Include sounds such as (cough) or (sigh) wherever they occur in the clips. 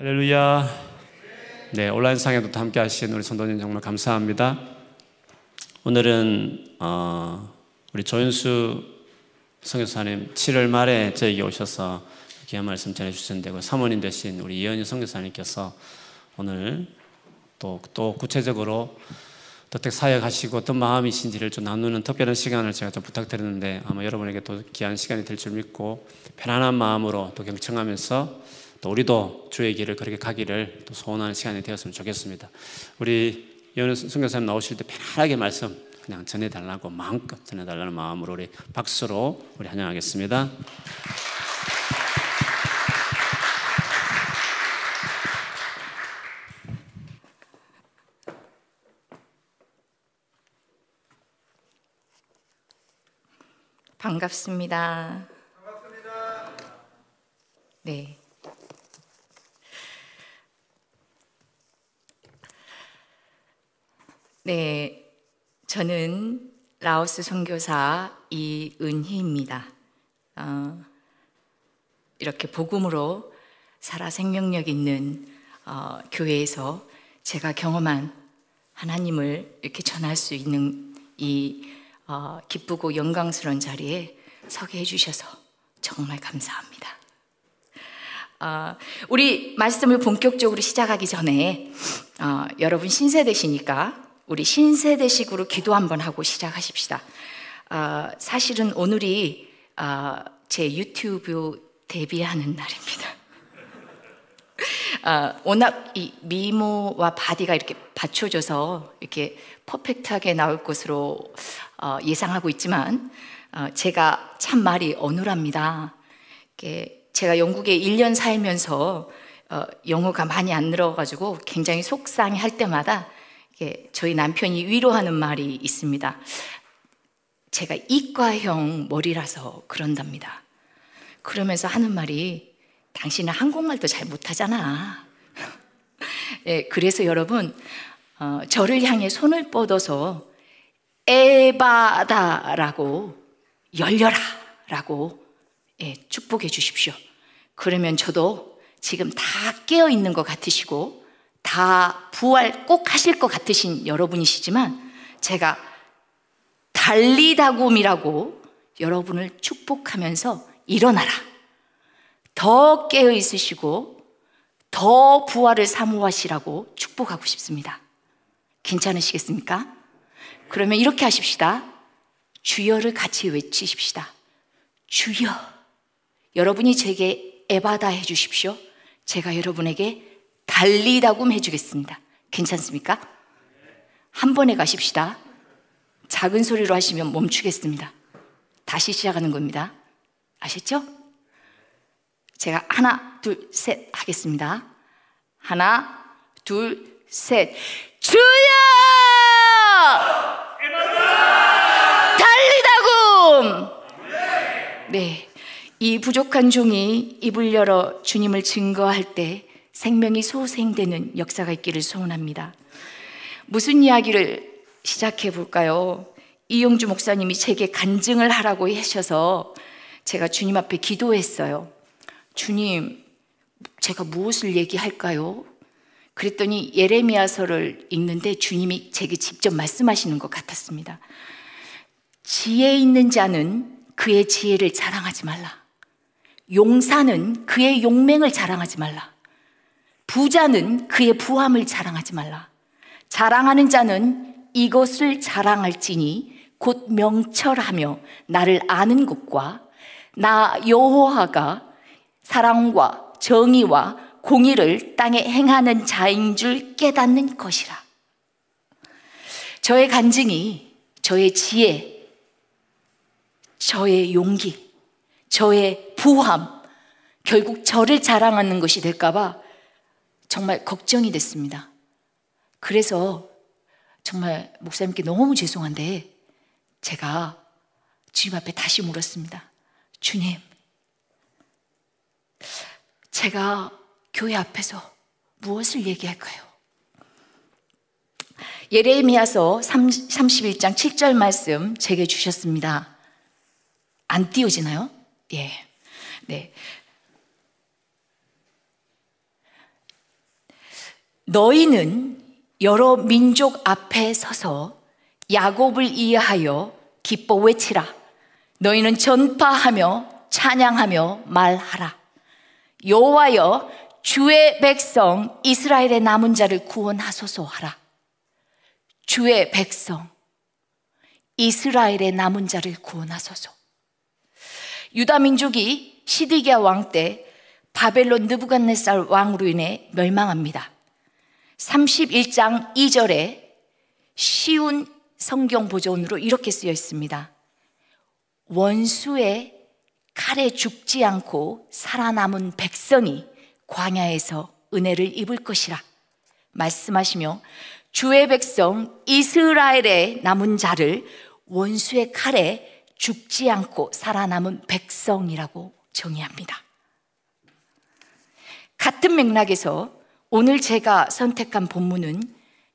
할렐루야. 네, 온라인 상에도 함께 하신 우리 성도님 정말 감사합니다. 오늘은 어, 우리 조윤수 성교사님 7월 말에 저에게 오셔서 귀한 말씀 전해주셨는데 그 사모님 되신 우리 이현희 성교사님께서 오늘 또, 또 구체적으로 어떻게 사역하시고 어떤 마음이신지를 좀 나누는 특별한 시간을 제가 좀 부탁드렸는데 아마 여러분에게 또 귀한 시간이 될 줄 믿고 편안한 마음으로 또 경청하면서 또 우리도 주의 길을 그렇게 가기를 또 소원하는 시간이 되었으면 좋겠습니다. 우리 이현우 선교사님 나오실 때 편안하게 말씀 그냥 전해달라고 마음껏 전해달라는 마음으로 우리 박수로 우리 환영하겠습니다. 반갑습니다. 네. 네. 저는 라오스 선교사 이은희입니다. 어, 이렇게 복음으로 살아 생명력 있는 어, 교회에서 제가 경험한 하나님을 이렇게 전할 수 있는 이 어, 기쁘고 영광스러운 자리에 서게 해주셔서 정말 감사합니다. 어, 우리 말씀을 본격적으로 시작하기 전에 어, 여러분 신세대시니까 우리 신세대식으로 기도 한번 하고 시작하십시다. 어, 사실은 오늘이 어, 제 유튜브 데뷔하는 날입니다. 어, 워낙 이 미모와 body가 이렇게 받쳐져서 이렇게 퍼펙트하게 나올 것으로 어, 예상하고 있지만 어, 제가 참 말이 어눌합니다. 제가 영국에 1년 살면서 어, 영어가 많이 안 늘어가지고 굉장히 속상해 할 때마다 저희 남편이 위로하는 말이 있습니다. 제가 이과형 머리라서 그런답니다. 그러면서 하는 말이 당신은 한국말도 잘 못하잖아. (laughs) 예, 그래서 여러분 어, 저를 향해 손을 뻗어서 에바다라고 열려라라고 예, 축복해 주십시오. 그러면 저도 지금 다 깨어 있는 것 같으시고 다 부활 꼭 하실 것 같으신 여러분이시지만 제가 달리다곰이라고 여러분을 축복하면서 일어나라. 더 깨어 있으시고 더 부활을 사모하시라고 축복하고 싶습니다. 괜찮으시겠습니까? 그러면 이렇게 하십시다. 주여를 같이 외치십시다. 주여. 여러분이 제게 에바다 해주십시오. 제가 여러분에게 달리다고 해주겠습니다. 괜찮습니까? 한 번에 가십시다. 작은 소리로 하시면 멈추겠습니다. 다시 시작하는 겁니다. 아셨죠? 제가 하나, 둘, 셋 하겠습니다. 하나, 둘, 셋. 주여! 달리다금! 네. 이 부족한 종이 입을 열어 주님을 증거할 때 생명이 소생되는 역사가 있기를 소원합니다. 무슨 이야기를 시작해 볼까요? 이용주 목사님이 제게 간증을 하라고 하셔서 제가 주님 앞에 기도했어요. 주님, 제가 무엇을 얘기할까요? 그랬더니 예레미야서를 읽는데 주님이 제게 직접 말씀하시는 것 같았습니다. 지혜 있는 자는 그의 지혜를 자랑하지 말라. 용사는 그의 용맹을 자랑하지 말라. 부자는 그의 부함을 자랑하지 말라. 자랑하는 자는 이것을 자랑할지니 곧 명철하며 나를 아는 것과 나 여호와가 사랑과 정의와 공의를 땅에 행하는 자인 줄 깨닫는 것이라. 저의 간증이 저의 지혜, 저의 용기, 저의 부함, 결국 저를 자랑하는 것이 될까봐 정말 걱정이 됐습니다. 그래서 정말 목사님께 너무 죄송한데 제가 주님 앞에 다시 물었습니다. 주님, 제가 교회 앞에서 무엇을 얘기할까요? 예레미야서 31장 7절 말씀 제게 주셨습니다. 안 띄워지나요? 예. 네. 너희는 여러 민족 앞에 서서 야곱을 이해하여 기뻐 외치라. 너희는 전파하며 찬양하며 말하라. 여호와여 주의 백성 이스라엘의 남은 자를 구원하소서 하라. 주의 백성 이스라엘의 남은 자를 구원하소서. 유다 민족이 시디기야 왕 때 바벨론 느부갓네살 왕으로 인해 멸망합니다. 31장 2절에 쉬운 성경 보존으로 이렇게 쓰여 있습니다. 원수의 칼에 죽지 않고 살아남은 백성이 광야에서 은혜를 입을 것이라 말씀하시며 주의 백성 이스라엘의 남은 자를 원수의 칼에 죽지 않고 살아남은 백성이라고 정의합니다. 같은 맥락에서 오늘 제가 선택한 본문은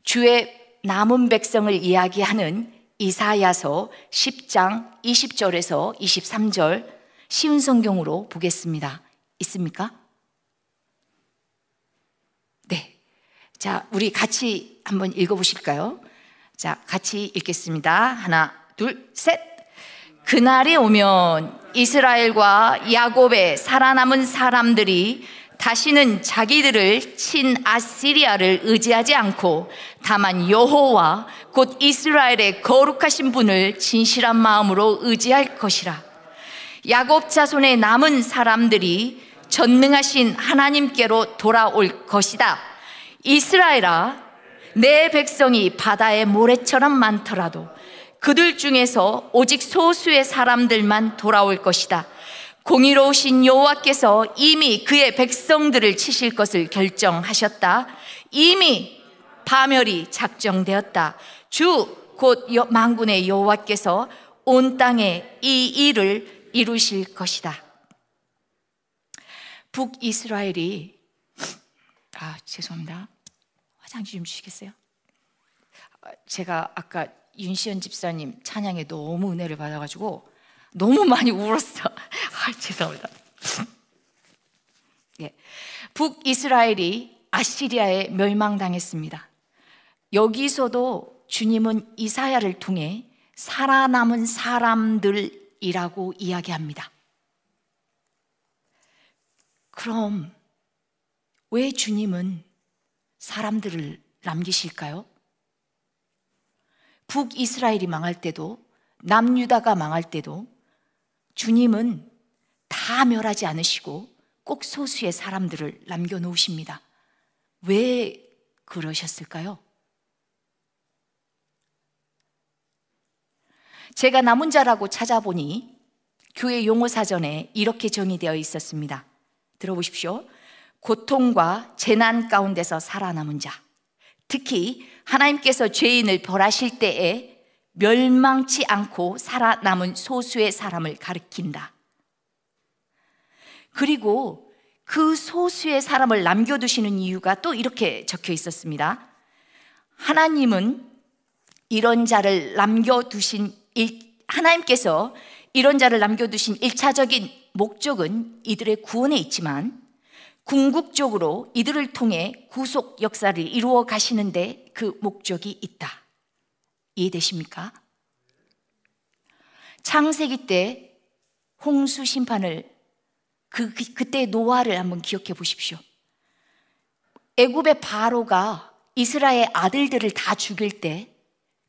주의 남은 백성을 이야기하는 이사야서 10장 20절에서 23절 쉬운 성경으로 보겠습니다. 있습니까? 네. 자, 우리 같이 한번 읽어보실까요? 자, 같이 읽겠습니다. 하나, 둘, 셋. 그날이 오면 이스라엘과 야곱의 살아남은 사람들이 다시는 자기들을 친 아시리아를 의지하지 않고 다만 여호와 곧 이스라엘의 거룩하신 분을 진실한 마음으로 의지할 것이라. 야곱 자손의 남은 사람들이 전능하신 하나님께로 돌아올 것이다. 이스라엘아, 내 백성이 바다의 모래처럼 많더라도 그들 중에서 오직 소수의 사람들만 돌아올 것이다. 공의로우신 여호와께서 이미 그의 백성들을 치실 것을 결정하셨다. 이미 파멸이 작정되었다. 주곧 망군의 여호와께서 온 땅에 이 일을 이루실 것이다. 북이스라엘이 아 죄송합니다. 화장지 좀 주시겠어요? 제가 아까 윤시연 집사님 찬양에 너무 은혜를 받아가지고 너무 많이 울었어. 아, 죄송합니다. 예. 북이스라엘이 아시리아에 멸망당했습니다. 여기서도 주님은 이사야를 통해 살아남은 사람들이라고 이야기합니다. 그럼 왜 주님은 사람들을 남기실까요? 북이스라엘이 망할 때도 남유다가 망할 때도 주님은 다 멸하지 않으시고 꼭 소수의 사람들을 남겨놓으십니다. 왜 그러셨을까요? 제가 남은 자라고 찾아보니 교회 용어 사전에 이렇게 정의되어 있었습니다. 들어보십시오. 고통과 재난 가운데서 살아남은 자. 특히 하나님께서 죄인을 벌하실 때에 멸망치 않고 살아남은 소수의 사람을 가리킨다. 그리고 그 소수의 사람을 남겨두시는 이유가 또 이렇게 적혀 있었습니다. 하나님은 이런 자를 남겨두신 일, 하나님께서 이런 자를 남겨두신 일차적인 목적은 이들의 구원에 있지만 궁극적으로 이들을 통해 구속 역사를 이루어 가시는데 그 목적이 있다. 이해되십니까? 창세기 때 홍수 심판을 그, 그 그때 노아를 한번 기억해 보십시오. 애굽의 바로가 이스라엘 아들들을 다 죽일 때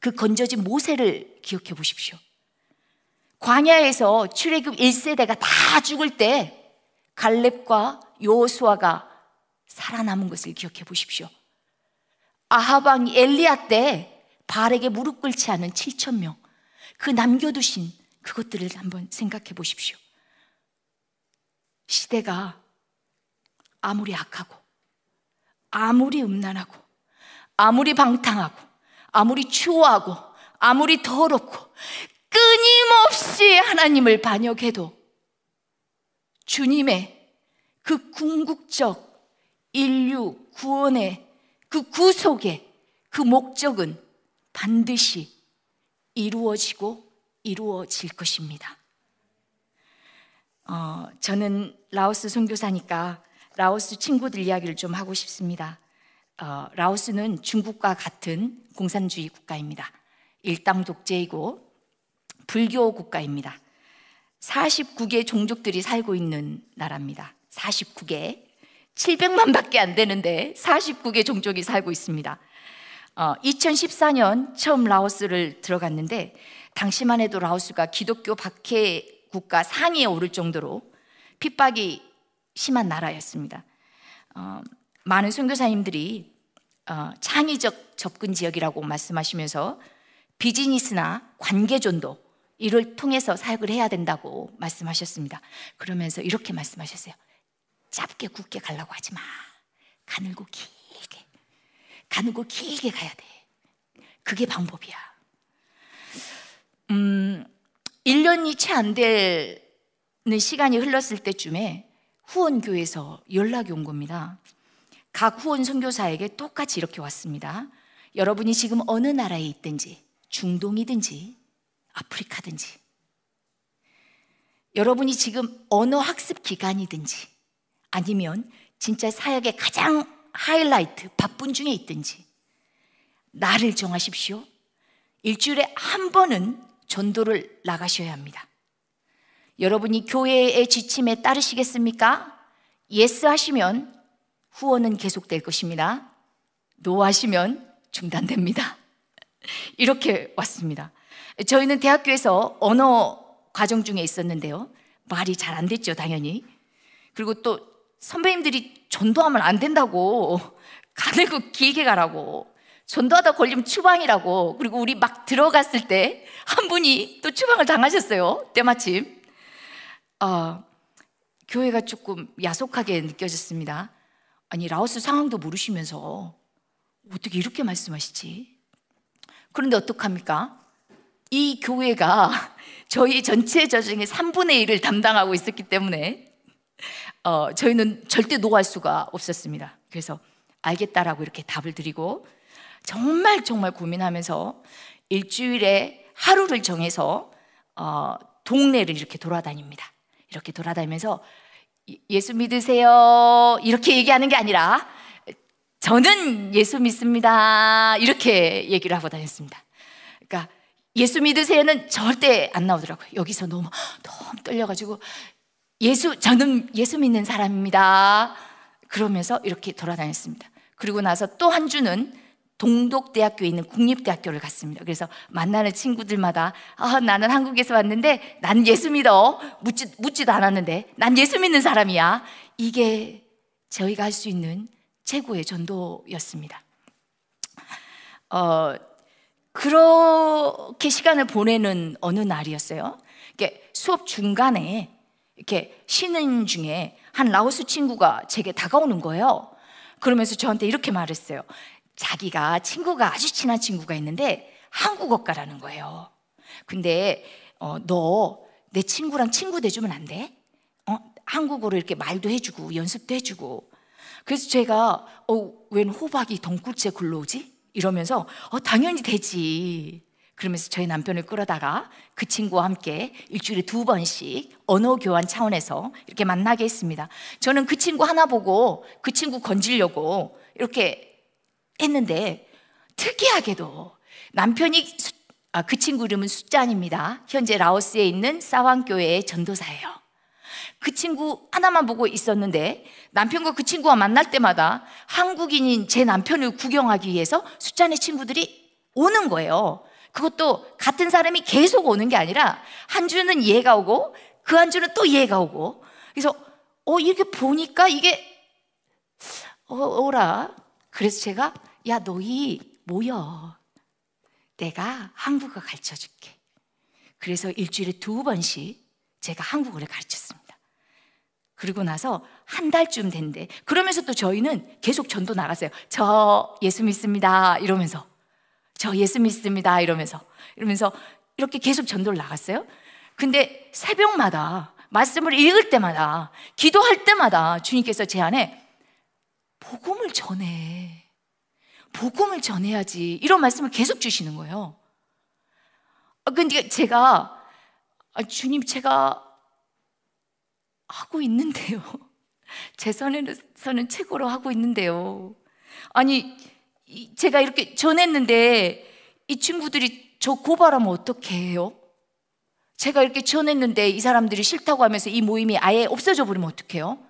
그 건져진 모세를 기억해 보십시오. 광야에서 출애굽 1세대가 다 죽을 때 갈렙과 요수아가 살아남은 것을 기억해 보십시오. 아하방 엘리야 때 발에게 무릎 꿇지 않은 7천 명, 그 남겨두신 그것들을 한번 생각해 보십시오. 시대가 아무리 악하고, 아무리 음란하고, 아무리 방탕하고, 아무리 추워하고, 아무리 더럽고, 끊임없이 하나님을 반역해도 주님의 그 궁극적 인류 구원의 그 구속의 그 목적은 반드시 이루어지고 이루어질 것입니다. 어, 저는 라오스 선교사니까 라오스 친구들 이야기를 좀 하고 싶습니다. 어, 라오스는 중국과 같은 공산주의 국가입니다. 일당 독재이고 불교 국가입니다. 49개 종족들이 살고 있는 나라입니다. 49개. 700만 밖에 안 되는데 49개 종족이 살고 있습니다. 어, 2014년 처음 라오스를 들어갔는데 당시만 해도 라오스가 기독교 박해 국가 상위에 오를 정도로 핍박이 심한 나라였습니다. 어, 많은 선교사님들이 어, 창의적 접근 지역이라고 말씀하시면서 비즈니스나 관계존도 이를 통해서 사역을 해야 된다고 말씀하셨습니다. 그러면서 이렇게 말씀하셨어요. 짧게 굵게 가려고 하지 마. 가늘고 길게. 가늘고 길게 가야 돼. 그게 방법이야. 음, 1년이 채 안 되는 시간이 흘렀을 때쯤에 후원교에서 연락이 온 겁니다. 각 후원 선교사에게 똑같이 이렇게 왔습니다. 여러분이 지금 어느 나라에 있든지 중동이든지 아프리카든지 여러분이 지금 언어 학습 기간이든지 아니면 진짜 사역의 가장 하이라이트 바쁜 중에 있든지 나를 정하십시오. 일주일에 한 번은 전도를 나가셔야 합니다. 여러분이 교회의 지침에 따르시겠습니까? Yes 하시면 후원은 계속될 것입니다. No 하시면 중단됩니다. (laughs) 이렇게 왔습니다. 저희는 대학교에서 언어 과정 중에 있었는데요. 말이 잘 안 됐죠, 당연히. 그리고 또 선배님들이 전도하면 안 된다고 (laughs) 가늘고 길게 가라고 전도하다 걸리면 추방이라고. 그리고 우리 막 들어갔을 때 한 분이 또 추방을 당하셨어요 때마침. 어, 교회가 조금 야속하게 느껴졌습니다. 아니 라오스 상황도 모르시면서 어떻게 이렇게 말씀하시지? 그런데 어떡합니까? 이 교회가 (laughs) 저희 전체 저중에 3분의 1을 담당하고 있었기 때문에 어, 저희는 절대 노할 수가 없었습니다. 그래서 알겠다라고 이렇게 답을 드리고 정말 정말 고민하면서 일주일에 하루를 정해서 어, 동네를 이렇게 돌아다닙니다. 이렇게 돌아다니면서 예수 믿으세요 이렇게 얘기하는 게 아니라 저는 예수 믿습니다 이렇게 얘기를 하고 다녔습니다. 그러니까 예수 믿으세요는 절대 안 나오더라고요. 여기서 너무 너무 떨려가지고 예수 저는 예수 믿는 사람입니다. 그러면서 이렇게 돌아다녔습니다. 그리고 나서 또 한 주는 동독대학교에 있는 국립대학교를 갔습니다. 그래서 만나는 친구들마다 아, 나는 한국에서 왔는데 난 예수 믿어. 묻지, 묻지도 않았는데 난 예수 믿는 사람이야. 이게 저희가 할 수 있는 최고의 전도였습니다. 어, 그렇게 시간을 보내는 어느 날이었어요. 이게 수업 중간에 이렇게 쉬는 중에 한 라오스 친구가 제게 다가오는 거예요. 그러면서 저한테 이렇게 말했어요. 자기가 친구가 아주 친한 친구가 있는데 한국어과라는 거예요. 근데 어, 너 내 친구랑 친구 돼주면 안 돼? 어, 한국어로 이렇게 말도 해주고 연습도 해주고. 그래서 제가 어, 웬 호박이 덩굴째 굴러오지? 이러면서 어, 당연히 되지. 그러면서 저희 남편을 끌어다가 그 친구와 함께 일주일에 두 번씩 언어 교환 차원에서 이렇게 만나게 했습니다. 저는 그 친구 하나 보고 그 친구 건지려고 이렇게 했는데 특이하게도 남편이 아, 그 친구 이름은 숫잔입니다. 현재 라오스에 있는 사왕교회의 전도사예요. 그 친구 하나만 보고 있었는데 남편과 그 친구와 만날 때마다 한국인인 제 남편을 구경하기 위해서 숫잔의 친구들이 오는 거예요. 그것도 같은 사람이 계속 오는 게 아니라 한 주는 얘가 오고 그 한 주는 또 얘가 오고 그래서 어 이렇게 보니까 이게 어 오라 그래서 제가 야 너희 모여 내가 한국어 가르쳐 줄게 그래서 일주일에 두 번씩 제가 한국어를 가르쳤습니다 그리고 나서 한 달쯤 된대 그러면서 또 저희는 계속 전도 나갔어요 저 예수 믿습니다 이러면서 저 예수 믿습니다. 이러면서. 이러면서 이렇게 계속 전도를 나갔어요. 근데 새벽마다 말씀을 읽을 때마다 기도할 때마다 주님께서 제 안에 복음을 전해. 복음을 전해야지. 이런 말씀을 계속 주시는 거예요. 아, 근데 제가 아, 주님 제가 하고 있는데요. (laughs) 제 선에서는 최고로 하고 있는데요. 아니, 제가 이렇게 전했는데 이 친구들이 저 고발하면 어떻게 해요? 제가 이렇게 전했는데 이 사람들이 싫다고 하면서 이 모임이 아예 없어져 버리면 어떡해요?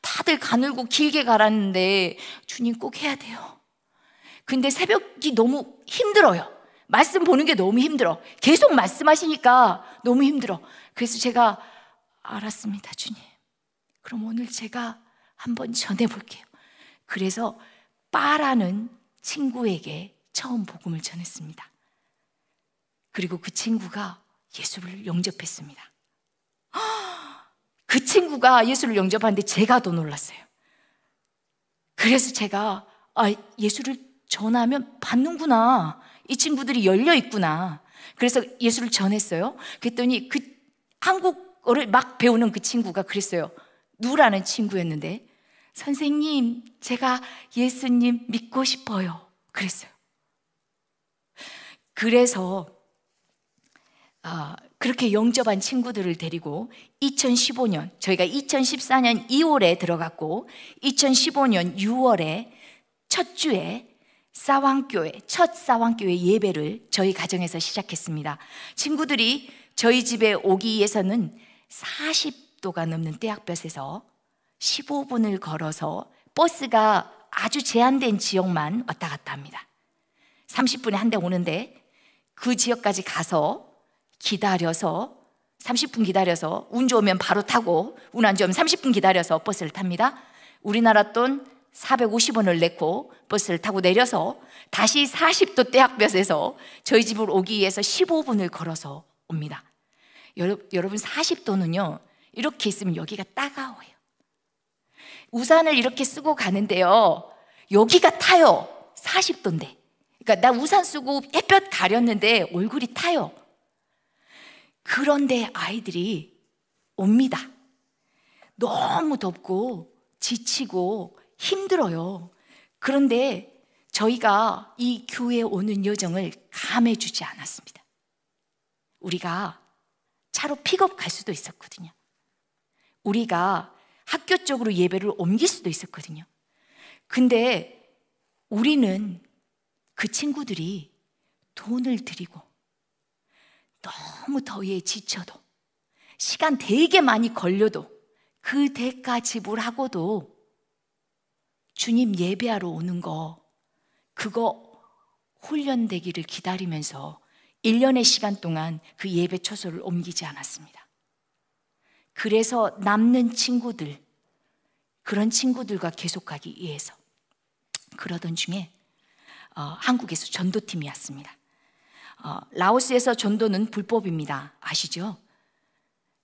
다들 가늘고 길게 가랐는데 주님 꼭 해야 돼요. 근데 새벽이 너무 힘들어요. 말씀 보는 게 너무 힘들어. 계속 말씀하시니까 너무 힘들어. 그래서 제가 알았습니다, 주님. 그럼 오늘 제가 한번 전해볼게요. 그래서 빠라는 친구에게 처음 복음을 전했습니다. 그리고 그 친구가 예수를 영접했습니다. 그 친구가 예수를 영접하는데 제가 더 놀랐어요. 그래서 제가 아, 예수를 전하면 받는구나. 이 친구들이 열려 있구나. 그래서 예수를 전했어요. 그랬더니 그 한국어를 막 배우는 그 친구가 그랬어요. 누라는 친구였는데 선생님, 제가 예수님 믿고 싶어요. 그랬어요. 그래서 아, 그렇게 영접한 친구들을 데리고 2015년, 저희가 2014년 2월에 들어갔고 2015년 6월에 첫 주에 사왕교회, 첫 사왕교회 예배를 저희 가정에서 시작했습니다. 친구들이 저희 집에 오기 위해서는 40도가 넘는 떼약볕에서 15분을 걸어서 버스가 아주 제한된 지역만 왔다 갔다 합니다. 30분에 한 대 오는데 그 지역까지 가서 기다려서 30분 기다려서 운 좋으면 바로 타고 운 안 좋으면 30분 기다려서 버스를 탑니다. 우리나라 돈 450원을 내고 버스를 타고 내려서 다시 40도 대학볕에서 저희 집으로 오기 위해서 15분을 걸어서 옵니다. 여러분 40도는요 이렇게 있으면 여기가 따가워요. 우산을 이렇게 쓰고 가는데요 여기가 타요. 40도인데. 그러니까 나 우산 쓰고 햇볕 가렸는데 얼굴이 타요. 그런데 아이들이 옵니다. 너무 덥고 지치고 힘들어요. 그런데 저희가 이 교회에 오는 여정을 감해주지 않았습니다. 우리가 차로 픽업 갈 수도 있었거든요. 우리가 학교 쪽으로 예배를 옮길 수도 있었거든요. 근데 우리는 그 친구들이 돈을 들이고 너무 더위에 지쳐도 시간 되게 많이 걸려도 그 대가 지불하고도 주님 예배하러 오는 거 그거 훈련되기를 기다리면서 1년의 시간 동안 그 예배 초소를 옮기지 않았습니다. 그래서 남는 친구들 그런 친구들과 계속하기 위해서 그러던 중에 어, 한국에서 전도팀이 왔습니다. 어, 라오스에서 전도는 불법입니다. 아시죠?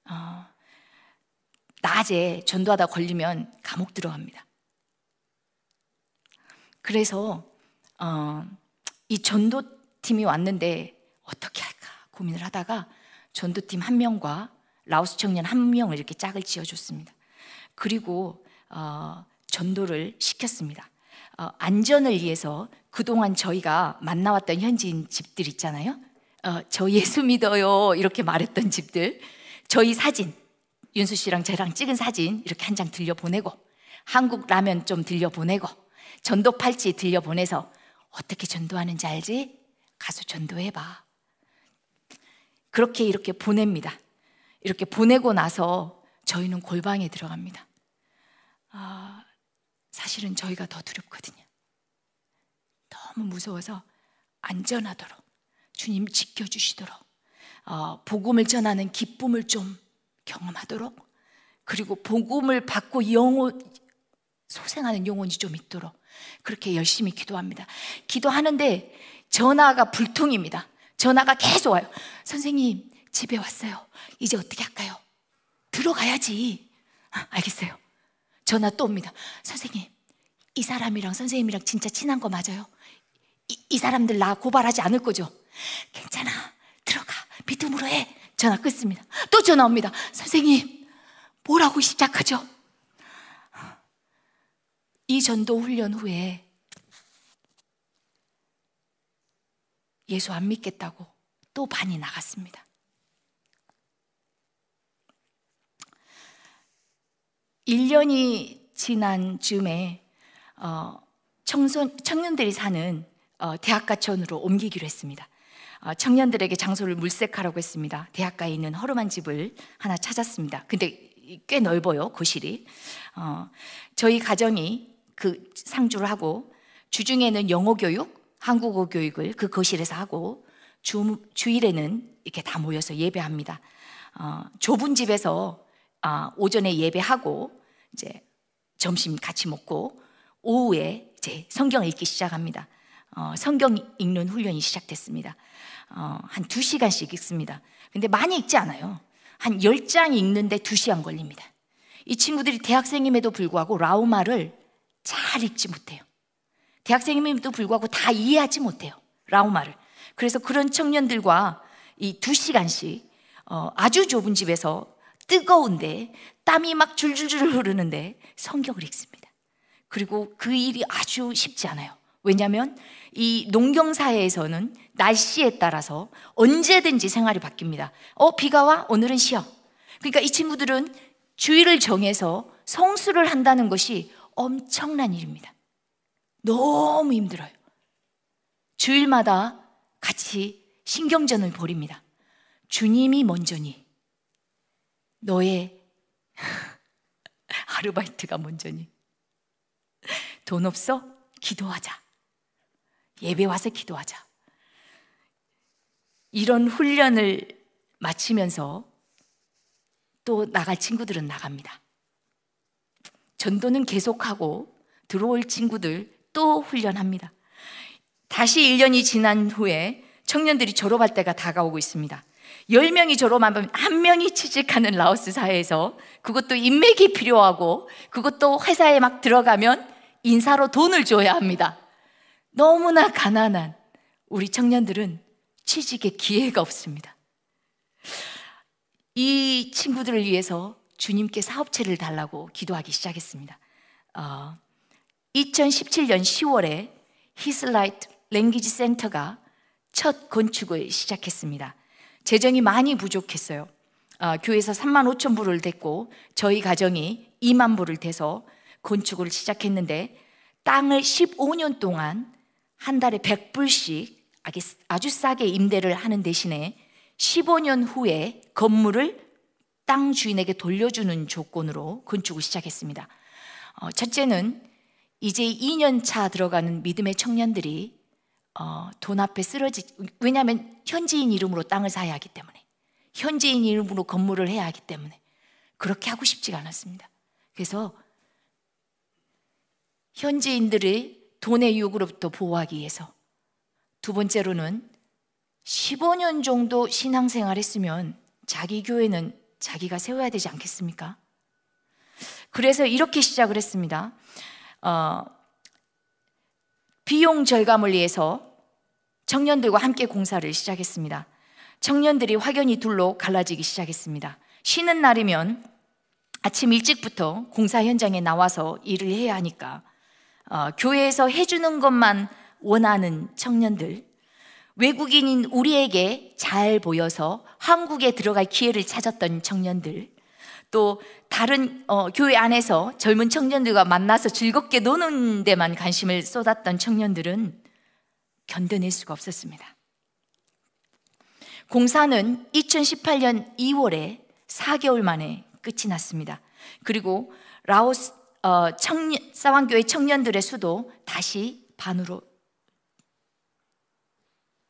어, 낮에 전도하다 걸리면 감옥 들어갑니다. 그래서 어, 이 전도팀이 왔는데 어떻게 할까 고민을 하다가 전도팀 한 명과 라오스 청년 한 명을 이렇게 짝을 지어줬습니다. 그리고 어, 전도를 시켰습니다. 어, 안전을 위해서 그동안 저희가 만나왔던 현지인 집들 있잖아요. 어, 저 예수 믿어요. 이렇게 말했던 집들. 저희 사진, 윤수 씨랑 저랑 찍은 사진 이렇게 한 장 들려보내고, 한국 라면 좀 들려보내고, 전도 팔찌 들려보내서 어떻게 전도하는지 알지? 가서 전도해봐. 그렇게 이렇게 보냅니다. 이렇게 보내고 나서 저희는 골방에 들어갑니다. 아, 사실은 저희가 더 두렵거든요. 너무 무서워서 안전하도록 주님 지켜주시도록 어, 복음을 전하는 기쁨을 좀 경험하도록 그리고 복음을 받고 영혼 소생하는 영혼이 좀 있도록 그렇게 열심히 기도합니다. 기도하는데 전화가 불통입니다. 전화가 계속 와요. 선생님 집에 왔어요. 이제 어떻게 할까요? 들어가야지. 아, 알겠어요. 전화 또 옵니다. 선생님 이 사람이랑 선생님이랑 진짜 친한 거 맞아요? 이, 이 사람들 나 고발하지 않을 거죠? 괜찮아. 들어가. 믿음으로 해. 전화 끊습니다. 또 전화 옵니다. 선생님, 뭐라고 시작하죠? 이 전도 훈련 후에 예수 안 믿겠다고 또 반이 나갔습니다. 1년이 지난 즈음에 어, 청소, 청년들이 사는 어, 대학가촌으로 옮기기로 했습니다. 어, 청년들에게 장소를 물색하라고 했습니다. 대학가에 있는 허름한 집을 하나 찾았습니다. 근데 꽤 넓어요, 거실이. 어, 저희 가정이 그 상주를 하고 주중에는 영어 교육, 한국어 교육을 그 거실에서 하고 주, 주일에는 이렇게 다 모여서 예배합니다. 어, 좁은 집에서 어, 오전에 예배하고 이제 점심 같이 먹고 오후에 이제 성경 읽기 시작합니다. 어, 성경 읽는 훈련이 시작됐습니다. 어, 한 2시간씩 읽습니다. 근데 많이 읽지 않아요. 한 10장 읽는데 2시간 걸립니다. 이 친구들이 대학생임에도 불구하고 라우마를 잘 읽지 못해요. 대학생임에도 불구하고 다 이해하지 못해요. 라우마를. 그래서 그런 청년들과 이 2시간씩 어, 아주 좁은 집에서 뜨거운데 땀이 막 줄줄줄 흐르는데 성경을 읽습니다. 그리고 그 일이 아주 쉽지 않아요. 왜냐하면 이 농경 사회에서는 날씨에 따라서 언제든지 생활이 바뀝니다. 어, 비가 와? 오늘은 쉬어. 그러니까 이 친구들은 주일을 정해서 성수를 한다는 것이 엄청난 일입니다. 너무 힘들어요. 주일마다 같이 신경전을 벌입니다. 주님이 먼저니, 너의 (laughs) 아르바이트가 먼저니, 돈 없어? 기도하자. 예배 와서 기도하자. 이런 훈련을 마치면서 또 나갈 친구들은 나갑니다. 전도는 계속하고 들어올 친구들 또 훈련합니다. 다시 1년이 지난 후에 청년들이 졸업할 때가 다가오고 있습니다. 10명이 졸업하면 한 명이 취직하는 라오스 사회에서 그것도 인맥이 필요하고 그것도 회사에 막 들어가면 인사로 돈을 줘야 합니다. 너무나 가난한 우리 청년들은 취직의 기회가 없습니다. 이 친구들을 위해서 주님께 사업체를 달라고 기도하기 시작했습니다. 어, 2017년 10월에 히슬라이트 랭귀지 센터가 첫 건축을 시작했습니다. 재정이 많이 부족했어요. 어, 교회에서 3만 5천 불을 댔고 저희 가정이 2만 불을 대서 건축을 시작했는데 땅을 15년 동안 한 달에 100불씩 아주 싸게 임대를 하는 대신에 15년 후에 건물을 땅 주인에게 돌려주는 조건으로 건축을 시작했습니다. 어, 첫째는 이제 2년 차 들어가는 믿음의 청년들이 어, 돈 앞에 쓰러지, 왜냐하면 현지인 이름으로 땅을 사야 하기 때문에, 현지인 이름으로 건물을 해야 하기 때문에, 그렇게 하고 싶지가 않았습니다. 그래서 현지인들의 돈의 유혹으로부터 보호하기 위해서 두 번째로는 15년 정도 신앙생활 했으면 자기 교회는 자기가 세워야 되지 않겠습니까? 그래서 이렇게 시작을 했습니다. 어, 비용 절감을 위해서 청년들과 함께 공사를 시작했습니다. 청년들이 확연히 둘로 갈라지기 시작했습니다. 쉬는 날이면 아침 일찍부터 공사 현장에 나와서 일을 해야 하니까 어, 교회에서 해주는 것만 원하는 청년들, 외국인인 우리에게 잘 보여서 한국에 들어갈 기회를 찾았던 청년들, 또 다른 어, 교회 안에서 젊은 청년들과 만나서 즐겁게 노는 데만 관심을 쏟았던 청년들은 견뎌낼 수가 없었습니다. 공사는 2018년 2월에 4개월 만에 끝이 났습니다. 그리고 라오스 어, 청년, 사왕교회 청년들의 수도 다시 반으로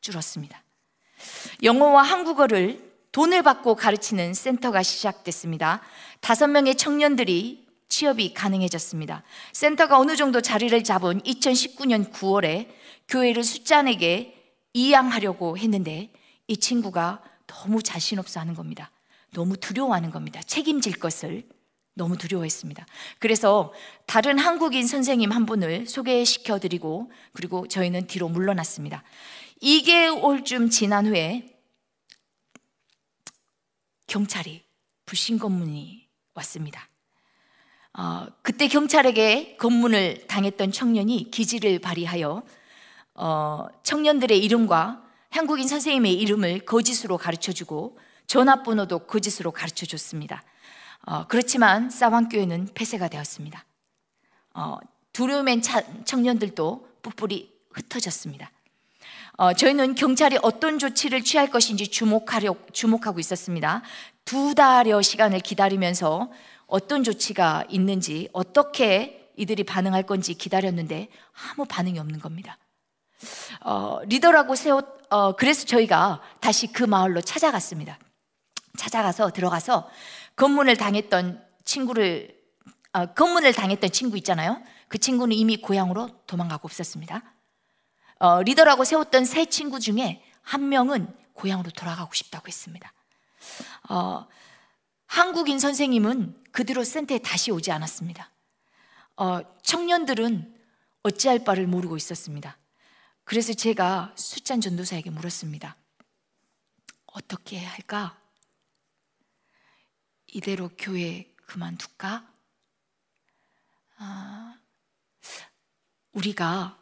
줄었습니다. 영어와 한국어를 돈을 받고 가르치는 센터가 시작됐습니다. 다섯 명의 청년들이 취업이 가능해졌습니다. 센터가 어느 정도 자리를 잡은 2019년 9월에 교회를 숫자내게 이양하려고 했는데 이 친구가 너무 자신 없어 하는 겁니다. 너무 두려워하는 겁니다. 책임질 것을. 너무 두려워했습니다. 그래서 다른 한국인 선생님 한 분을 소개시켜 드리고 그리고 저희는 뒤로 물러났습니다. 2개월쯤 지난 후에 경찰이 불신 검문이 왔습니다. 어, 그때 경찰에게 검문을 당했던 청년이 기지를 발휘하여 어, 청년들의 이름과 한국인 선생님의 이름을 거짓으로 가르쳐 주고 전화번호도 거짓으로 가르쳐 줬습니다. 어, 그렇지만 사왕교회는 폐쇄가 되었습니다. 어, 두려움엔 청년들도 뿔뿔이 흩어졌습니다. 어, 저희는 경찰이 어떤 조치를 취할 것인지 주목하려, 주목하고 있었습니다. 두 달여 시간을 기다리면서 어떤 조치가 있는지, 어떻게 이들이 반응할 건지 기다렸는데 아무 반응이 없는 겁니다. 어, 리더라고 세웠, 어, 그래서 저희가 다시 그 마을로 찾아갔습니다. 찾아가서 들어가서 검문을 당했던 친구를, 어, 검문을 당했던 친구 있잖아요. 그 친구는 이미 고향으로 도망가고 없었습니다. 어, 리더라고 세웠던 세 친구 중에 한 명은 고향으로 돌아가고 싶다고 했습니다. 어, 한국인 선생님은 그대로 센터에 다시 오지 않았습니다. 어, 청년들은 어찌할 바를 모르고 있었습니다. 그래서 제가 숫잔 전도사에게 물었습니다. 어떻게 할까? 이대로 교회 그만둘까? 아, 우리가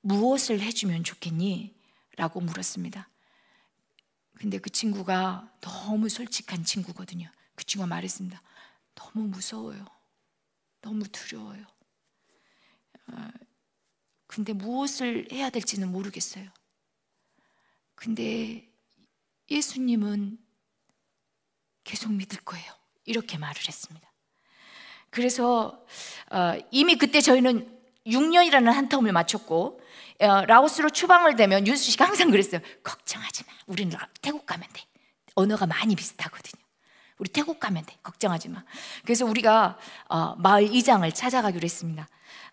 무엇을 해주면 좋겠니? 라고 물었습니다. 근데 그 친구가 너무 솔직한 친구거든요. 그 친구가 말했습니다. 너무 무서워요. 너무 두려워요. 어, 근데 무엇을 해야 될지는 모르겠어요. 근데 예수님은 계속 믿을 거예요. 이렇게 말을 했습니다. 그래서 어, 이미 그때 저희는 6년이라는 한 텀을 마쳤고 어, 라오스로 추방을 되면 윤수 씨가 항상 그랬어요. 걱정하지 마. 우리는 태국 가면 돼. 언어가 많이 비슷하거든요. 우리 태국 가면 돼. 걱정하지 마. 그래서 우리가 어, 마을 이장을 찾아가기로 했습니다.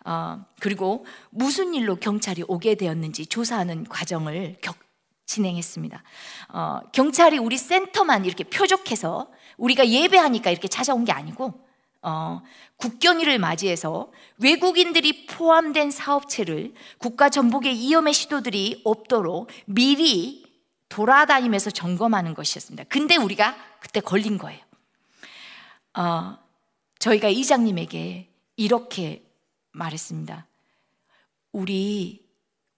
어, 그리고 무슨 일로 경찰이 오게 되었는지 조사하는 과정을 격, 진행했습니다. 어, 경찰이 우리 센터만 이렇게 표적해서 우리가 예배하니까 이렇게 찾아온 게 아니고 어, 국경일을 맞이해서 외국인들이 포함된 사업체를 국가 전복의 위험의 시도들이 없도록 미리 돌아다니면서 점검하는 것이었습니다. 근데 우리가 그때 걸린 거예요. 어, 저희가 이장님에게 이렇게 말했습니다. 우리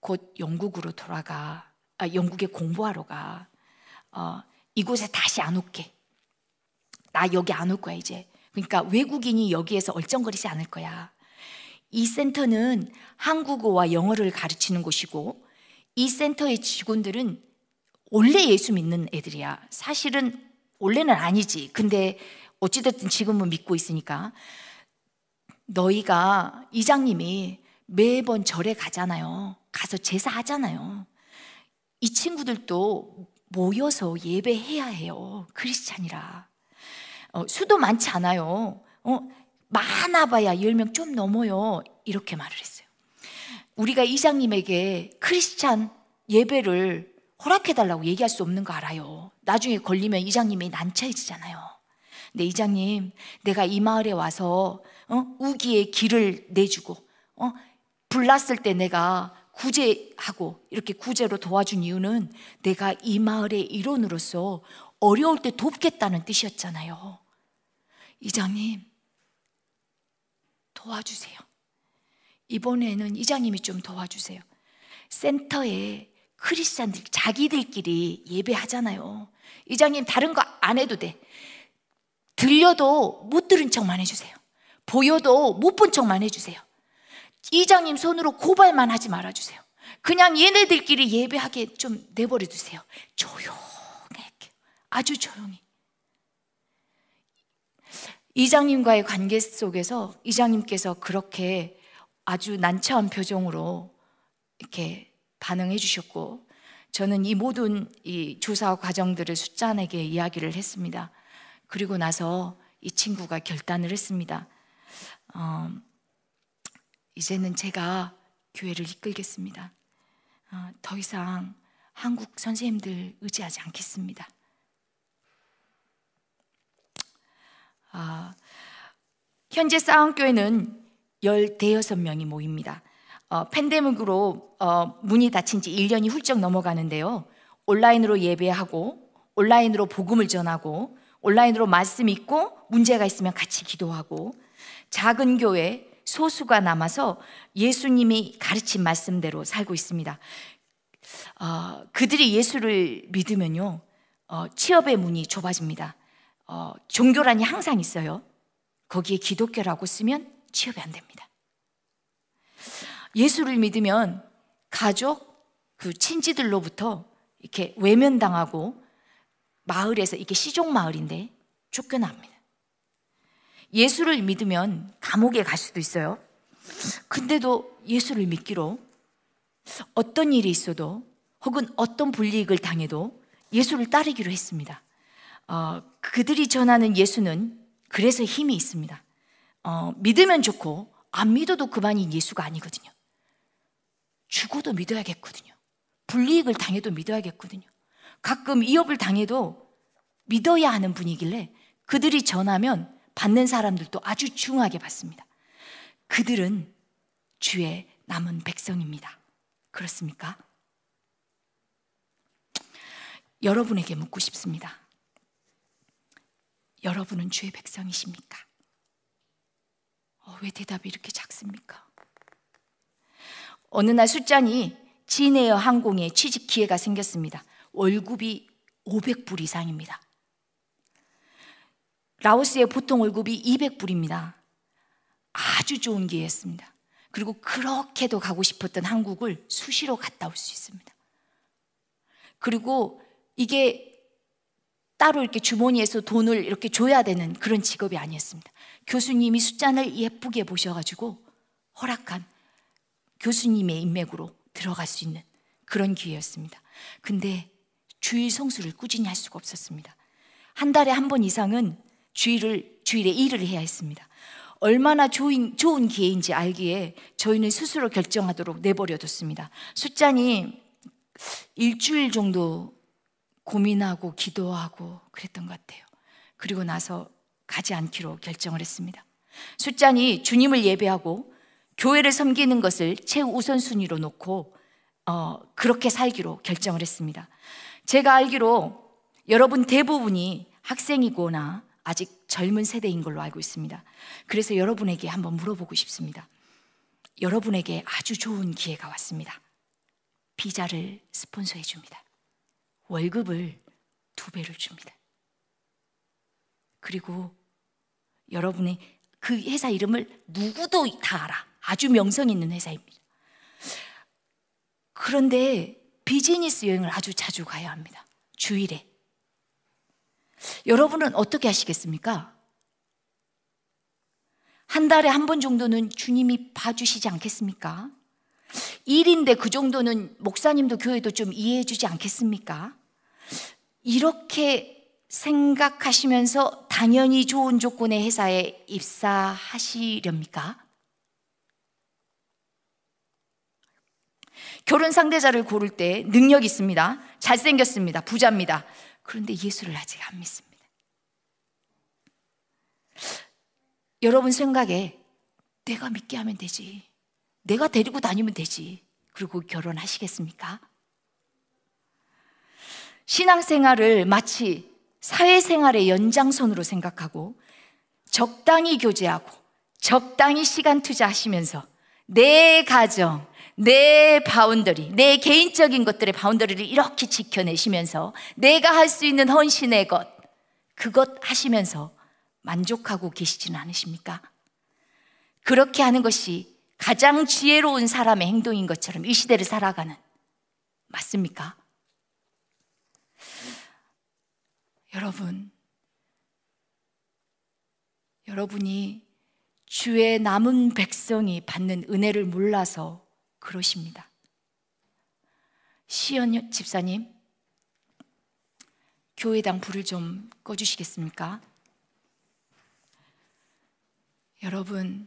곧 영국으로 돌아가, 아, 영국에 공부하러 가. 어, 이곳에 다시 안 올게. 나 여기 안 올 거야, 이제. 그러니까 외국인이 여기에서 얼쩡거리지 않을 거야. 이 센터는 한국어와 영어를 가르치는 곳이고 이 센터의 직원들은 원래 예수 믿는 애들이야. 사실은 원래는 아니지. 근데 어찌됐든 지금은 믿고 있으니까 너희가 이장님이 매번 절에 가잖아요. 가서 제사하잖아요. 이 친구들도 모여서 예배해야 해요. 크리스찬이라. 어, 수도 많지 않아요. 어, 많아봐야 10명 좀 넘어요. 이렇게 말을 했어요. 우리가 이장님에게 크리스찬 예배를 허락해달라고 얘기할 수 없는 거 알아요. 나중에 걸리면 이장님이 난처해지잖아요. 근데 이장님, 내가 이 마을에 와서 어? 우기의 길을 내주고 어? 불났을 때 내가 구제하고 이렇게 구제로 도와준 이유는 내가 이 마을의 일원으로서 어려울 때 돕겠다는 뜻이었잖아요. 이장님, 도와주세요. 이번에는 이장님이 좀 도와주세요. 센터에 크리스찬들 자기들끼리 예배하잖아요. 이장님 다른 거 안 해도 돼. 들려도 못 들은 척만 해주세요. 보여도 못 본 척만 해주세요. 이장님 손으로 고발만 하지 말아주세요. 그냥 얘네들끼리 예배하게 좀 내버려 두세요. 조용. 아주 조용히. 이장님과의 관계 속에서 이장님께서 그렇게 아주 난처한 표정으로 이렇게 반응해 주셨고 저는 이 모든 이 조사 과정들을 숫잔에게 이야기를 했습니다. 그리고 나서 이 친구가 결단을 했습니다. 어, 이제는 제가 교회를 이끌겠습니다. 어, 더 이상 한국 선생님들 의지하지 않겠습니다. 아, 현재 싸움교회는 16명이 모입니다. 어, 팬데믹으로 어, 문이 닫힌 지 1년이 훌쩍 넘어가는데요. 온라인으로 예배하고, 온라인으로 복음을 전하고, 온라인으로 말씀 읽고, 문제가 있으면 같이 기도하고, 작은 교회 소수가 남아서 예수님이 가르친 말씀대로 살고 있습니다. 어, 그들이 예수를 믿으면요, 어, 취업의 문이 좁아집니다. 어, 종교란이 항상 있어요. 거기에 기독교라고 쓰면 취업이 안 됩니다. 예수를 믿으면 가족, 그 친지들로부터 이렇게 외면당하고 마을에서 이게 시종 마을인데 쫓겨납니다. 예수를 믿으면 감옥에 갈 수도 있어요. 근데도 예수를 믿기로 어떤 일이 있어도 혹은 어떤 불이익을 당해도 예수를 따르기로 했습니다. 어, 그들이 전하는 예수는 그래서 힘이 있습니다. 어, 믿으면 좋고 안 믿어도 그만인 예수가 아니거든요. 죽어도 믿어야겠거든요. 불이익을 당해도 믿어야겠거든요. 가끔 이업을 당해도 믿어야 하는 분이길래 그들이 전하면 받는 사람들도 아주 중하게 받습니다. 그들은 주의 남은 백성입니다. 그렇습니까? 여러분에게 묻고 싶습니다. 여러분은 주의 백성이십니까? 어, 왜 대답이 이렇게 작습니까? 어느 날 술잔이 진에어 항공에 취직 기회가 생겼습니다. 월급이 500불 이상입니다. 라오스의 보통 월급이 200불입니다. 아주 좋은 기회였습니다. 그리고 그렇게도 가고 싶었던 한국을 수시로 갔다 올 수 있습니다. 그리고 이게 따로 이렇게 주머니에서 돈을 이렇게 줘야 되는 그런 직업이 아니었습니다. 교수님이 숫잔을 예쁘게 보셔가지고 허락한 교수님의 인맥으로 들어갈 수 있는 그런 기회였습니다. 근데 주일 성수를 꾸준히 할 수가 없었습니다. 한 달에 한 번 이상은 주일을, 주일에 일을 해야 했습니다. 얼마나 좋은, 좋은 기회인지 알기에 저희는 스스로 결정하도록 내버려뒀습니다. 숫잔이 일주일 정도 고민하고 기도하고 그랬던 것 같아요. 그리고 나서 가지 않기로 결정을 했습니다. 숫잔이 주님을 예배하고 교회를 섬기는 것을 최우선순위로 놓고 어, 그렇게 살기로 결정을 했습니다. 제가 알기로 여러분 대부분이 학생이거나 아직 젊은 세대인 걸로 알고 있습니다. 그래서 여러분에게 한번 물어보고 싶습니다. 여러분에게 아주 좋은 기회가 왔습니다. 비자를 스폰서해 줍니다. 월급을 두 배를 줍니다. 그리고 여러분의 그 회사 이름을 누구도 다 알아. 아주 명성 있는 회사입니다. 그런데 비즈니스 여행을 아주 자주 가야 합니다. 주일에. 여러분은 어떻게 하시겠습니까? 한 달에 한 번 정도는 주님이 봐주시지 않겠습니까? 일인데 그 정도는 목사님도 교회도 좀 이해해 주지 않겠습니까? 이렇게 생각하시면서 당연히 좋은 조건의 회사에 입사하시렵니까? 결혼 상대자를 고를 때 능력 있습니다. 잘생겼습니다. 부자입니다. 그런데 예수를 아직 안 믿습니다. 여러분 생각에 내가 믿게 하면 되지. 내가 데리고 다니면 되지. 그리고 결혼하시겠습니까? 신앙생활을 마치 사회생활의 연장선으로 생각하고 적당히 교제하고 적당히 시간 투자하시면서 내 가정, 내 boundary, 내 개인적인 것들의 boundary를 이렇게 지켜내시면서 내가 할 수 있는 헌신의 것, 그것 하시면서 만족하고 계시지는 않으십니까? 그렇게 하는 것이 가장 지혜로운 사람의 행동인 것처럼 이 시대를 살아가는 맞습니까? 여러분, 여러분이 주의 남은 백성이 받는 은혜를 몰라서 그러십니다. 시연 집사님, 교회당 불을 좀 꺼주시겠습니까? 여러분,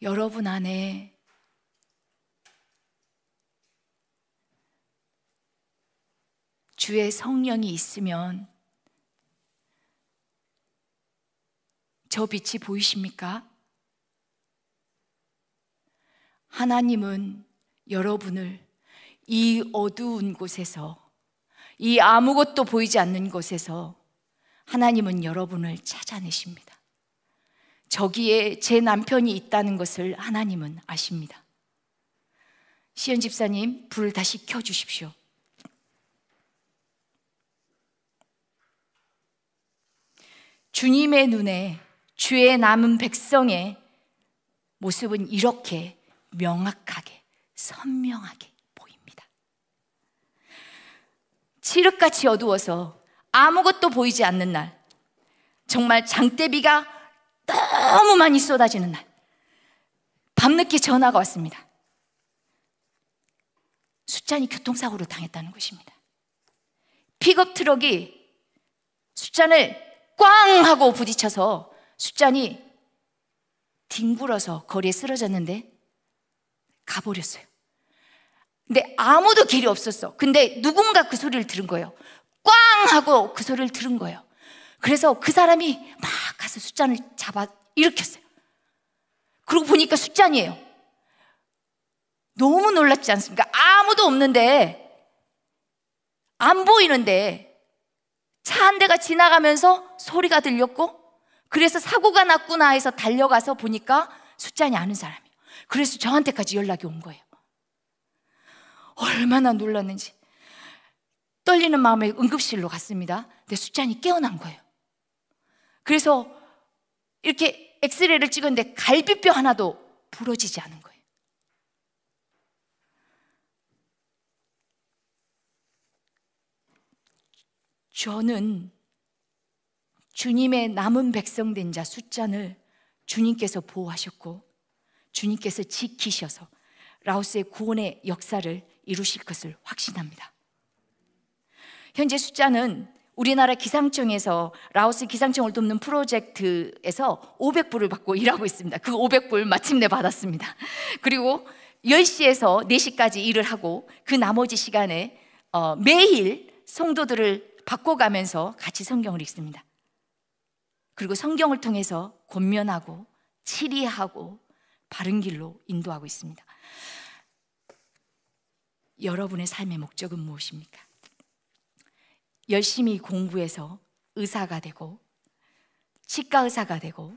여러분 안에 주의 성령이 있으면 저 빛이 보이십니까? 하나님은 여러분을 이 어두운 곳에서 이 아무것도 보이지 않는 곳에서 하나님은 여러분을 찾아내십니다. 저기에 제 남편이 있다는 것을 하나님은 아십니다. 시연 집사님, 불을 다시 켜 주십시오. 주님의 눈에 주의 남은 백성의 모습은 이렇게 명확하게, 선명하게 보입니다. 칠흑같이 어두워서 아무것도 보이지 않는 날, 정말 장대비가 너무 많이 쏟아지는 날, 밤늦게 전화가 왔습니다. 숫잔이 교통사고로 당했다는 것입니다. 픽업 트럭이 숫잔을 꽝 하고 부딪혀서 숫잔이 뒹굴어서 거리에 쓰러졌는데 가버렸어요. 근데 아무도 길에 없었어. 근데 누군가 그 소리를 들은 거예요. 꽝 하고 그 소리를 들은 거예요. 그래서 그 사람이 막 가서 숫잔을 잡아 일으켰어요. 그러고 보니까 숫잔이에요. 너무 놀랍지 않습니까? 아무도 없는데, 안 보이는데, 차 한 대가 지나가면서 소리가 들렸고, 그래서 사고가 났구나 해서 달려가서 보니까 숫잔이 아는 사람이에요. 그래서 저한테까지 연락이 온 거예요. 얼마나 놀랐는지. 떨리는 마음에 응급실로 갔습니다. 근데 숫잔이 깨어난 거예요. 그래서 이렇게 엑스레이를 찍었는데 갈비뼈 하나도 부러지지 않은 거예요. 저는 주님의 남은 백성 된 자 숫잔을 주님께서 보호하셨고 주님께서 지키셔서 라오스의 구원의 역사를 이루실 것을 확신합니다. 현재 숫자는 우리나라 기상청에서 라오스 기상청을 돕는 프로젝트에서 500불을 받고 (laughs) 일하고 있습니다. 그 500불 마침내 받았습니다. 그리고 10시에서 4시까지 일을 하고 그 나머지 시간에 어, 매일 성도들을 바꿔가면서 같이 성경을 읽습니다. 그리고 성경을 통해서 권면하고 치리하고 바른 길로 인도하고 있습니다. 여러분의 삶의 목적은 무엇입니까? 열심히 공부해서 의사가 되고 치과 의사가 되고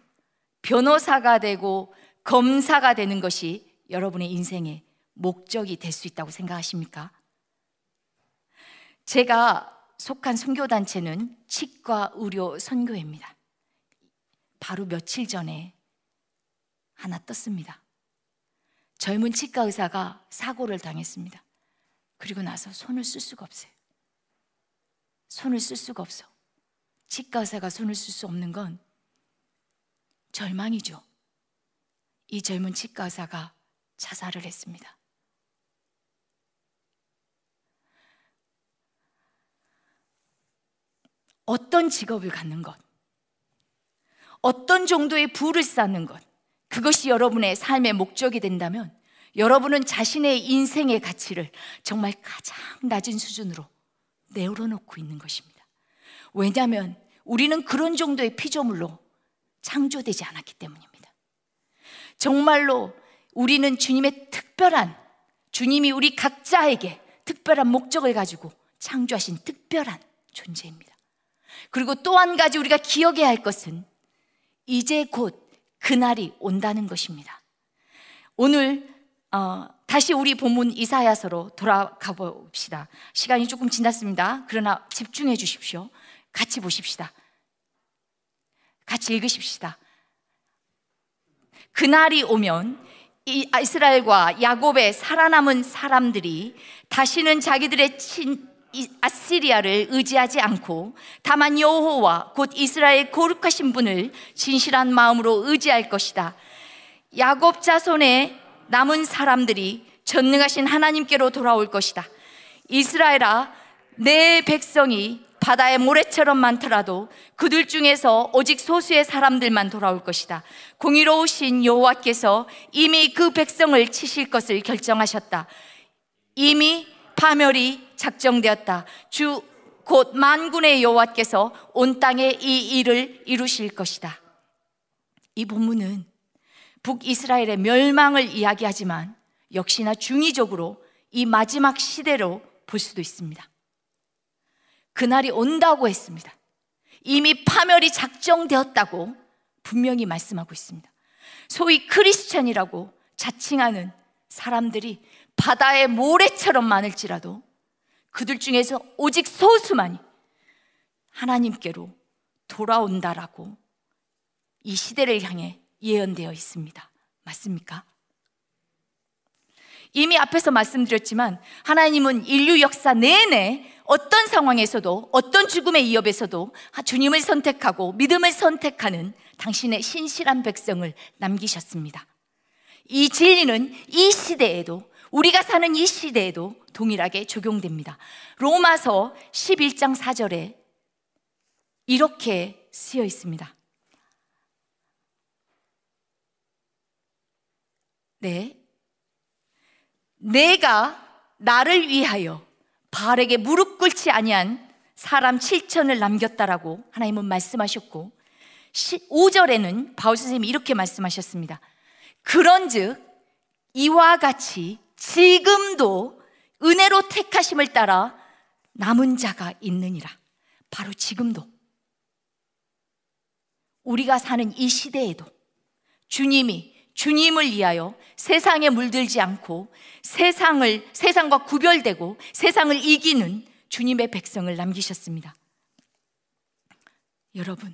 변호사가 되고 검사가 되는 것이 여러분의 인생의 목적이 될 수 있다고 생각하십니까? 제가 속한 선교단체는 치과 의료 선교회입니다. 바로 며칠 전에 하나 떴습니다. 젊은 치과 의사가 사고를 당했습니다. 그리고 나서 손을 쓸 수가 없어요. 손을 쓸 수가 없어. 치과 의사가 손을 쓸 수 없는 건 절망이죠. 이 젊은 치과 의사가 자살을 했습니다. 어떤 직업을 갖는 것, 어떤 정도의 부를 쌓는 것, 그것이 여러분의 삶의 목적이 된다면 여러분은 자신의 인생의 가치를 정말 가장 낮은 수준으로 내려놓고 있는 것입니다. 왜냐하면 우리는 그런 정도의 피조물로 창조되지 않았기 때문입니다. 정말로 우리는 주님의 특별한, 주님이 우리 각자에게 특별한 목적을 가지고 창조하신 특별한 존재입니다. 그리고 또 한 가지 우리가 기억해야 할 것은 이제 곧 그날이 온다는 것입니다. 오늘 어, 다시 우리 본문 이사야서로 돌아가 봅시다. 시간이 조금 지났습니다. 그러나 집중해 주십시오. 같이 보십시다. 같이 읽으십시다. 그날이 오면 이스라엘과 야곱의 살아남은 사람들이 다시는 자기들의 친 아시리아를 의지하지 않고 다만 여호와 곧 이스라엘 거룩하신 분을 진실한 마음으로 의지할 것이다. 야곱 자손의 남은 사람들이 전능하신 하나님께로 돌아올 것이다. 이스라엘아, 내 백성이 바다의 모래처럼 많더라도 그들 중에서 오직 소수의 사람들만 돌아올 것이다. 공의로우신 여호와께서 이미 그 백성을 치실 것을 결정하셨다. 이미 파멸이 작정되었다. 주 곧 만군의 여호와께서 온 땅에 이 일을 이루실 것이다. 이 본문은 북이스라엘의 멸망을 이야기하지만 역시나 중의적으로 이 마지막 시대로 볼 수도 있습니다. 그날이 온다고 했습니다. 이미 파멸이 작정되었다고 분명히 말씀하고 있습니다. 소위 크리스천이라고 자칭하는 사람들이 바다의 모래처럼 많을지라도 그들 중에서 오직 소수만이 하나님께로 돌아온다라고 이 시대를 향해 예언되어 있습니다. 맞습니까? 이미 앞에서 말씀드렸지만 하나님은 인류 역사 내내 어떤 상황에서도 어떤 죽음의 위협에서도 주님을 선택하고 믿음을 선택하는 당신의 신실한 백성을 남기셨습니다. 이 진리는 이 시대에도 우리가 사는 이 시대에도 동일하게 적용됩니다. 로마서 11장 4절에 이렇게 쓰여 있습니다. 네. 내가 나를 위하여 바알에게 무릎 꿇지 아니한 사람 7천을 남겼다라고 하나님은 말씀하셨고 5절에는 바울 선생님이 이렇게 말씀하셨습니다. 그런즉 이와 같이 지금도 은혜로 택하심을 따라 남은 자가 있느니라. 바로 지금도 우리가 사는 이 시대에도 주님이 주님을 위하여 세상에 물들지 않고 세상을 세상과 구별되고 세상을 이기는 주님의 백성을 남기셨습니다. 여러분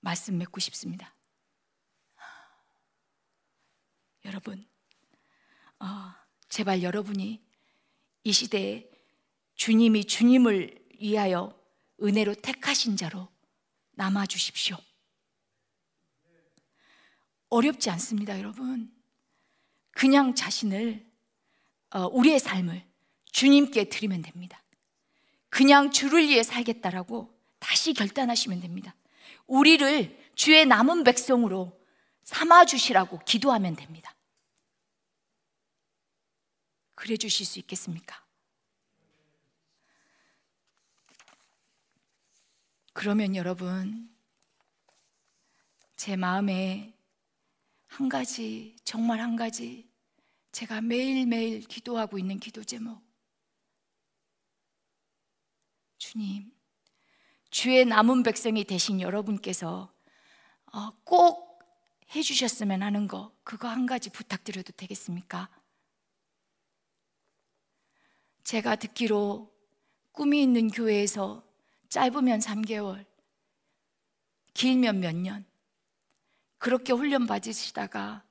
말씀 맺고 싶습니다. 여러분 어, 제발 여러분이 이 시대에 주님이 주님을 위하여 은혜로 택하신 자로 남아 주십시오. 어렵지 않습니다, 여러분. 그냥 자신을, 어, 우리의 삶을 주님께 드리면 됩니다. 그냥 주를 위해 살겠다라고 다시 결단하시면 됩니다. 우리를 주의 남은 백성으로 삼아 주시라고 기도하면 됩니다. 그래 주실 수 있겠습니까? 그러면 여러분, 제 마음에 한 가지, 정말 한 가지 제가 매일매일 기도하고 있는 기도 제목. 주님, 주의 남은 백성이 되신 여러분께서 어, 꼭 해주셨으면 하는 거, 그거 한 가지 부탁드려도 되겠습니까? 제가 듣기로 꿈이 있는 교회에서 짧으면 3개월, 길면 몇 년, 그렇게 훈련 받으시다가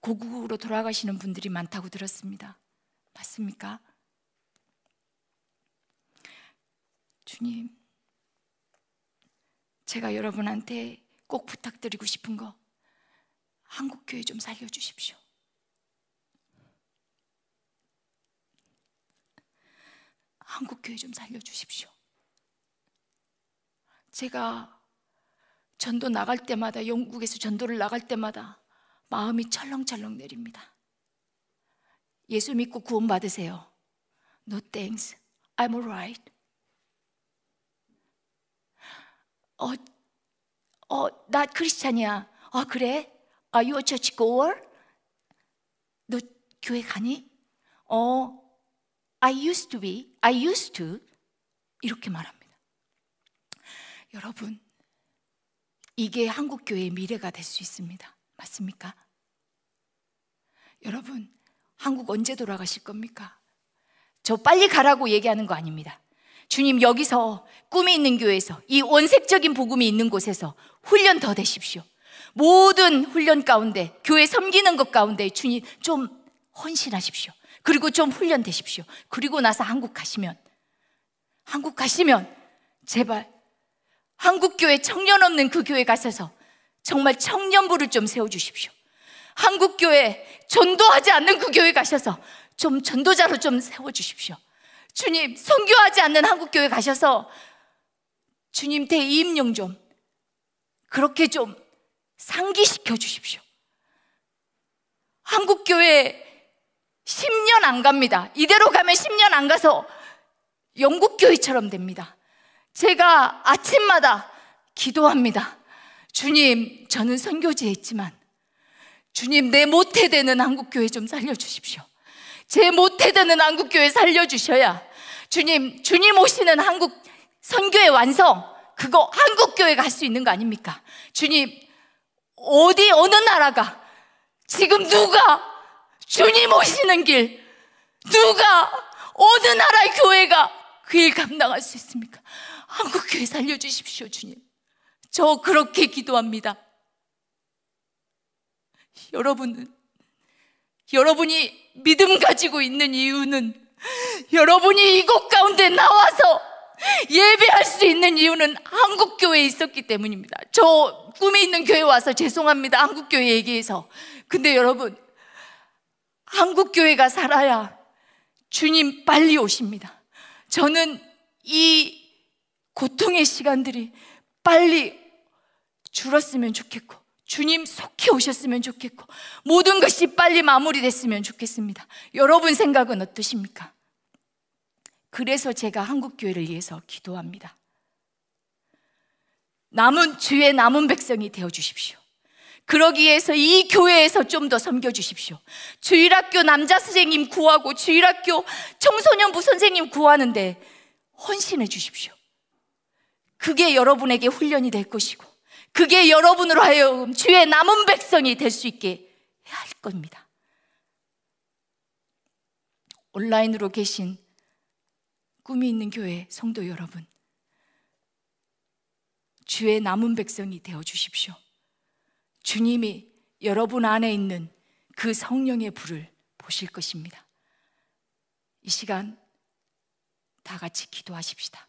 고국으로 돌아가시는 분들이 많다고 들었습니다. 맞습니까? 주님, 제가 여러분한테 꼭 부탁드리고 싶은 거, 한국교회 좀 살려주십시오. 한국 교회 좀 살려 주십시오. 제가 전도 나갈 때마다 영국에서 전도를 나갈 때마다 마음이 철렁철렁 내립니다. 예수 믿고 구원 받으세요. No thanks. I'm alright. 어, 어, 나 크리스찬이야. 아, 그래? Are you a church goer? 너 교회 가니? 어, I used to be. I used to. 이렇게 말합니다. 여러분, 이게 한국 교회의 미래가 될 수 있습니다. 맞습니까? 여러분, 한국 언제 돌아가실 겁니까? 저 빨리 가라고 얘기하는 거 아닙니다. 주님 여기서 꿈이 있는 교회에서 이 원색적인 복음이 있는 곳에서 훈련 더 되십시오. 모든 훈련 가운데 교회 섬기는 것 가운데 주님 좀 헌신하십시오. 그리고 좀 훈련되십시오. 그리고 나서 한국 가시면 한국 가시면 제발 한국교회 청년 없는 그 교회 가셔서 정말 청년부를 좀 세워주십시오. 한국교회 전도하지 않는 그 교회 가셔서 좀 전도자로 좀 세워주십시오. 주님, 선교하지 않는 한국교회 가셔서 주님 대이임용 좀 그렇게 좀 상기시켜 주십시오. 한국교회 10년 안 갑니다. 이대로 가면 10년 안 가서 영국 교회처럼 됩니다. 제가 아침마다 기도합니다. 주님, 저는 선교지에 있지만 주님, 내 모태되는 한국교회 좀 살려주십시오. 제 모태되는 한국교회 살려주셔야 주님, 주님 오시는 한국 선교의 완성, 그거 한국교회 갈수 있는 거 아닙니까? 주님, 어디, 어느 나라가, 지금 누가 주님 오시는 길, 누가, 어느 나라의 교회가 그 일 감당할 수 있습니까? 한국 교회 살려주십시오, 주님. 저 그렇게 기도합니다. 여러분은 여러분이 믿음 가지고 있는 이유는 여러분이 이곳 가운데 나와서 예배할 수 있는 이유는 한국 교회에 있었기 때문입니다. 저 꿈에 있는 교회 와서 죄송합니다. 한국 교회 얘기해서. 근데 여러분, 한국 교회가 살아야 주님 빨리 오십니다. 저는 이 고통의 시간들이 빨리 줄었으면 좋겠고, 주님 속히 오셨으면 좋겠고, 모든 것이 빨리 마무리됐으면 좋겠습니다. 여러분 생각은 어떠십니까? 그래서 제가 한국 교회를 위해서 기도합니다. 남은 주의 남은 백성이 되어 주십시오. 그러기 위해서 이 교회에서 좀 더 섬겨 주십시오. 주일학교 남자 선생님 구하고 주일학교 청소년부 선생님 구하는데 헌신해 주십시오. 그게 여러분에게 훈련이 될 것이고 그게 여러분으로 하여금 주의 남은 백성이 될 수 있게 할 겁니다. 온라인으로 계신 꿈이 있는 교회 성도 여러분, 주의 남은 백성이 되어 주십시오. 주님이 여러분 안에 있는 그 성령의 불을 보실 것입니다. 이 시간 다 같이 기도하십시다.